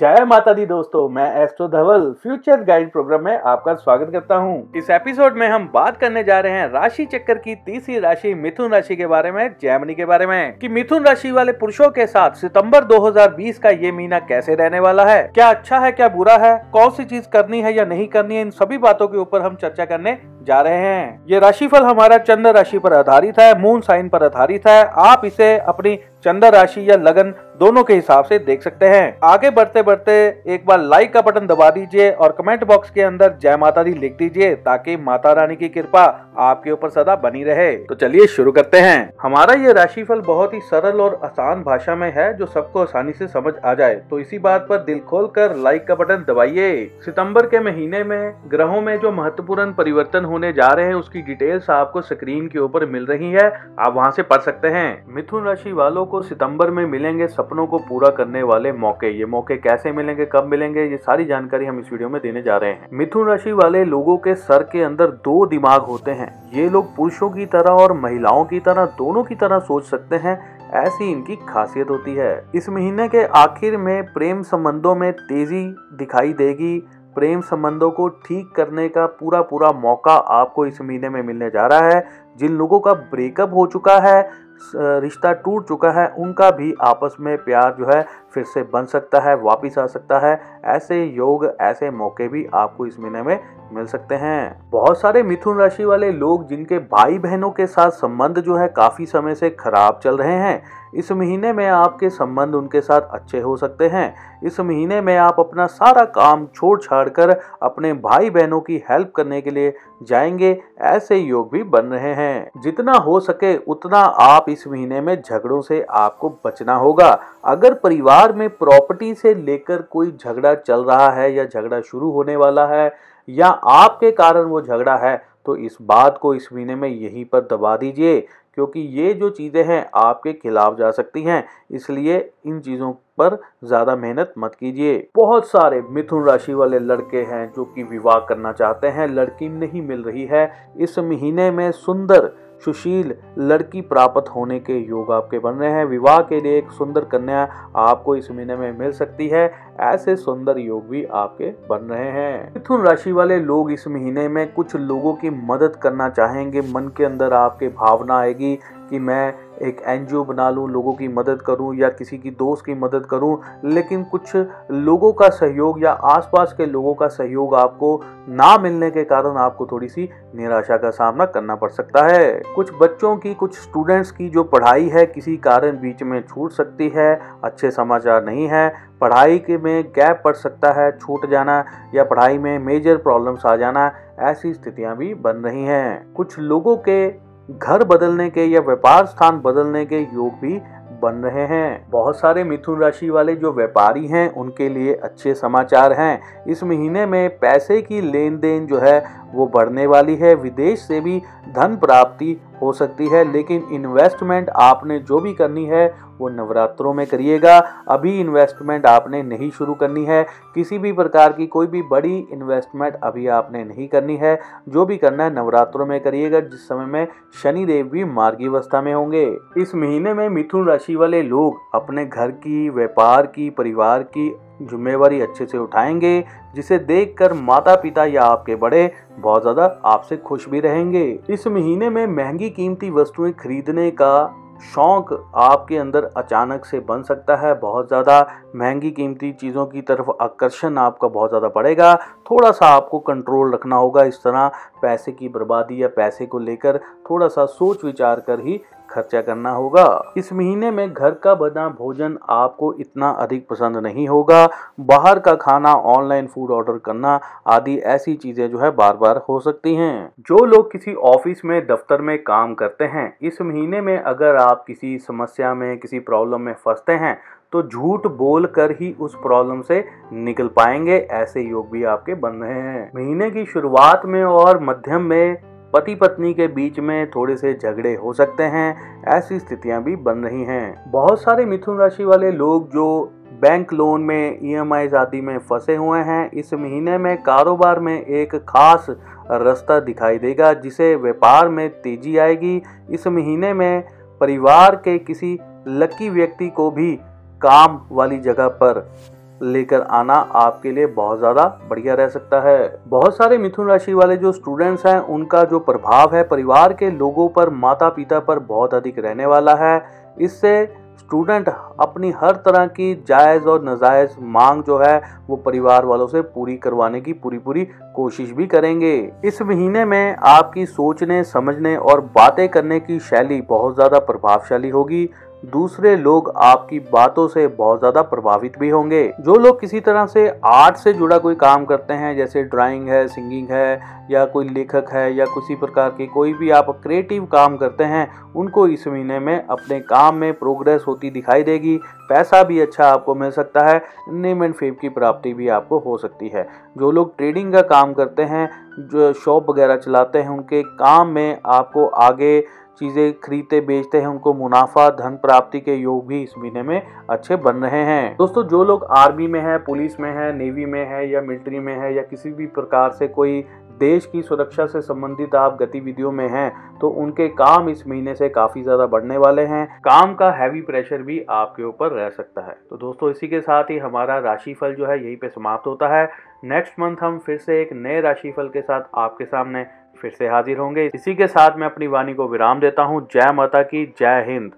जय माता दी दोस्तों, मैं astro Dhaval future guide program में आपका स्वागत करता हूँ। इस एपिसोड में हम बात करने जा रहे हैं राशि चक्कर की तीसरी राशि, मिथुन राशि के बारे में, जैमनी के बारे में। कि मिथुन राशि वाले पुरुषों के साथ सितंबर 2020 का ये महीना कैसे रहने वाला है? क्या अच्छा है, क्या बुरा है? कौन सी चीज़ करनी है या नहीं करनी है? इन सभी बातों के ऊपर हम चर्चा करने जा रहे हैं। ये राशिफल हमारा चंद्र राशि पर आधारित है मून साइन पर आधारित है। आप इसे अपनी चंद्र राशि या लगन दोनों के हिसाब से देख सकते हैं। आगे बढ़ते बढ़ते एक बार लाइक का बटन दबा दीजिए और कमेंट बॉक्स के अंदर जय माता दी लिख दीजिए ताकि माता रानी की कृपा आपके ऊपर सदा बनी रहे। तो चलिए शुरू करते हैं। हमारा ये राशिफल बहुत ही सरल और आसान भाषा में है जो सबको आसानी से समझ आ जाए। तो इसी बात पर दिल खोल कर लाइक का बटन दबाइए। सितंबर के महीने में, ग्रहों में जो महत्वपूर्ण परिवर्तन होने जा रहे हैं, उसकी डिटेल्स आपको स्क्रीन के ऊपर मिल रही है। आप वहाँ से पढ़ सकते हैं। मिथुन राशि वालों को सितंबर में मिलेंगे सपनों को पूरा करने वाले मौके। ये मौके कैसे मिलेंगे, कब मिलेंगे, ये सारी जानकारी हम इस वीडियो में देने जा रहे हैं। मिथुन राशि वाले लोगों के सर के अंदर दो दिमाग होते हैं। ये लोग पुरुषों की तरह और महिलाओं की तरह, दोनों की तरह सोच सकते हैं। ऐसी इनकी खासियत होती है। इस महीने के आखिर में प्रेम संबंधों में तेज़ी दिखाई देगी। प्रेम संबंधों को ठीक करने का पूरा पूरा मौका आपको इस महीने में मिलने जा रहा है। जिन लोगों का ब्रेकअप हो चुका है रिश्ता टूट चुका है, उनका भी आपस में प्यार जो है फिर से बन सकता है, वापिस आ सकता है। ऐसे योग, ऐसे मौके भी आपको इस महीने में मिल सकते हैं। बहुत सारे मिथुन राशि वाले लोग जिनके भाई बहनों के साथ संबंध जो है काफ़ी समय से खराब चल रहे हैं इस महीने में आपके संबंध उनके साथ अच्छे हो सकते हैं। इस महीने में आप अपना सारा काम छोड़ छाड़ कर अपने भाई बहनों की हेल्प करने के लिए जाएँगे, ऐसे योग भी बन रहे हैं। जितना हो सके उतना आप इस महीने में झगड़ों से आपको बचना होगा। अगर परिवार में प्रॉपर्टी से लेकर कोई झगड़ा चल रहा है या झगड़ा शुरू होने वाला है या आपके कारण वो झगड़ा है तो इस बात को इस महीने में यहीं पर दबा दीजिए। क्योंकि ये जो चीज़ें हैं आपके खिलाफ जा सकती हैं। इसलिए इन चीज़ों पर ज़्यादा मेहनत मत कीजिए। बहुत सारे मिथुन राशि वाले लड़के हैं जो कि विवाह करना चाहते हैं। लड़की नहीं मिल रही है। इस महीने में सुंदर सुशील लड़की प्राप्त होने के योग आपके बन रहे हैं। विवाह के लिए एक सुंदर कन्या आपको इस महीने में मिल सकती है। ऐसे सुंदर योग भी आपके बन रहे हैं। मिथुन राशि वाले लोग इस महीने में कुछ लोगों की मदद करना चाहेंगे। मन के अंदर आपके भावना आएगी कि मैं एक एनजीओ बना लूँ, लोगों की मदद करूँ या किसी की दोस्त की मदद करूँ, लेकिन कुछ लोगों का सहयोग या आसपास के लोगों का सहयोग आपको ना मिलने के कारण आपको थोड़ी सी निराशा का सामना करना पड़ सकता है। कुछ बच्चों की, कुछ स्टूडेंट्स की जो पढ़ाई है, किसी कारण बीच में छूट सकती है, अच्छे समाचार नहीं है, पढ़ाई के में गैप पड़ सकता है, छूट जाना या पढ़ाई में मेजर प्रॉब्लम्स आ जाना, ऐसी स्थितियाँ भी बन रही हैं। कुछ लोगों के घर बदलने के या व्यापार स्थान बदलने के योग भी बन रहे हैं। बहुत सारे मिथुन राशि वाले जो व्यापारी हैं, उनके लिए अच्छे समाचार हैं। इस महीने में पैसे की लेन देन जो है, वो बढ़ने वाली है। विदेश से भी धन प्राप्ति हो सकती है, लेकिन इन्वेस्टमेंट आपने जो भी करनी है, वो नवरात्रों में करिएगा। अभी इन्वेस्टमेंट आपने नहीं शुरू करनी है। किसी भी प्रकार की कोई भी बड़ी इन्वेस्टमेंट अभी आपने नहीं करनी है। जो भी करना है, नवरात्रों में करिएगा, जिस समय में शनि देव भी मार्गी अवस्था में होंगे। इस महीने में मिथुन राशि वाले लोग अपने घर की, व्यापार की, परिवार की जिम्मेवारी अच्छे से उठाएँगे, जिसे देखकर माता पिता या आपके बड़े बहुत ज़्यादा आपसे खुश भी रहेंगे। इस महीने में महँगी कीमती वस्तुएँ खरीदने का शौक आपके अंदर अचानक से बन सकता है। बहुत ज़्यादा महँगी कीमती चीज़ों की तरफ़ आकर्षण आपका बहुत ज़्यादा बढ़ेगा। थोड़ा सा आपको कंट्रोल रखना होगा। इस तरह पैसे की बर्बादी या पैसे को लेकर थोड़ा सा सोच विचार कर ही खर्चा करना होगा। इस महीने में घर का बना भोजन आपको इतना अधिक पसंद नहीं होगा। बाहर का खाना, ऑनलाइन फ़ूड ऑर्डर करना आदि ऐसी चीज़ें जो है बार बार हो सकती हैं। जो लोग किसी ऑफ़िस में, दफ्तर में काम करते हैं, इस महीने में अगर आप किसी समस्या में, किसी प्रॉब्लम में फंसते हैं तो झूठ बोल कर ही उस प्रॉब्लम से निकल पाएँगे, ऐसे योग भी आपके बन रहे हैं। महीने की शुरुआत में और मध्यम में पति पत्नी के बीच में थोड़े से झगड़े हो सकते हैं, ऐसी स्थितियाँ भी बन रही हैं। बहुत सारे मिथुन राशि वाले लोग जो बैंक लोन में, ई एम आदि में फंसे हुए हैं, इस महीने में कारोबार में एक खास रास्ता दिखाई देगा, जिसे व्यापार में तेज़ी आएगी। इस महीने में परिवार के किसी लकी व्यक्ति को भी काम वाली जगह पर लेकर आना आपके लिए बहुत ज़्यादा बढ़िया रह सकता है। बहुत सारे मिथुन राशि वाले जो स्टूडेंट्स हैं, उनका जो प्रभाव है परिवार के लोगों पर माता पिता पर बहुत अधिक रहने वाला है। इससे स्टूडेंट अपनी हर तरह की जायज़ और नजायज़ मांग जो है, वो परिवार वालों से पूरी करवाने की पूरी पूरी कोशिश भी करेंगे। इस महीने में आपकी सोचने, समझने और बातें करने की शैली बहुत ज़्यादा प्रभावशाली होगी। दूसरे लोग आपकी बातों से बहुत ज़्यादा प्रभावित भी होंगे। जो लोग किसी तरह से आर्ट से जुड़ा कोई काम करते हैं, जैसे ड्राइंग है सिंगिंग है, या कोई लेखक है, या किसी प्रकार की कोई भी आप क्रिएटिव काम करते हैं, उनको इस महीने में अपने काम में प्रोग्रेस होती दिखाई देगी। पैसा भी अच्छा आपको मिल सकता है नेम एंड फेम की प्राप्ति भी आपको हो सकती है। जो लोग ट्रेडिंग का काम करते हैं जो शॉप वगैरह चलाते हैं, उनके काम में आपको आगे चीज़ें खरीदते, बेचते हैं, उनको मुनाफा, धन प्राप्ति के योग भी इस महीने में अच्छे बन रहे हैं। दोस्तों, जो लोग आर्मी में है, पुलिस में है, नेवी में है या मिलिट्री में है या किसी भी प्रकार से कोई देश की सुरक्षा से संबंधित आप गतिविधियों में हैं तो उनके काम इस महीने से काफ़ी ज़्यादा बढ़ने वाले हैं। काम का हैवी प्रेशर भी आपके ऊपर रह सकता है। तो दोस्तों, इसी के साथ ही हमारा राशिफल जो है, यही पे समाप्त होता है। नेक्स्ट मंथ हम फिर से एक नए राशिफल के साथ आपके सामने फिर से हाजिर होंगे। इसी के साथ मैं अपनी वाणी को विराम देता हूँ। जय माता की, जय हिंद।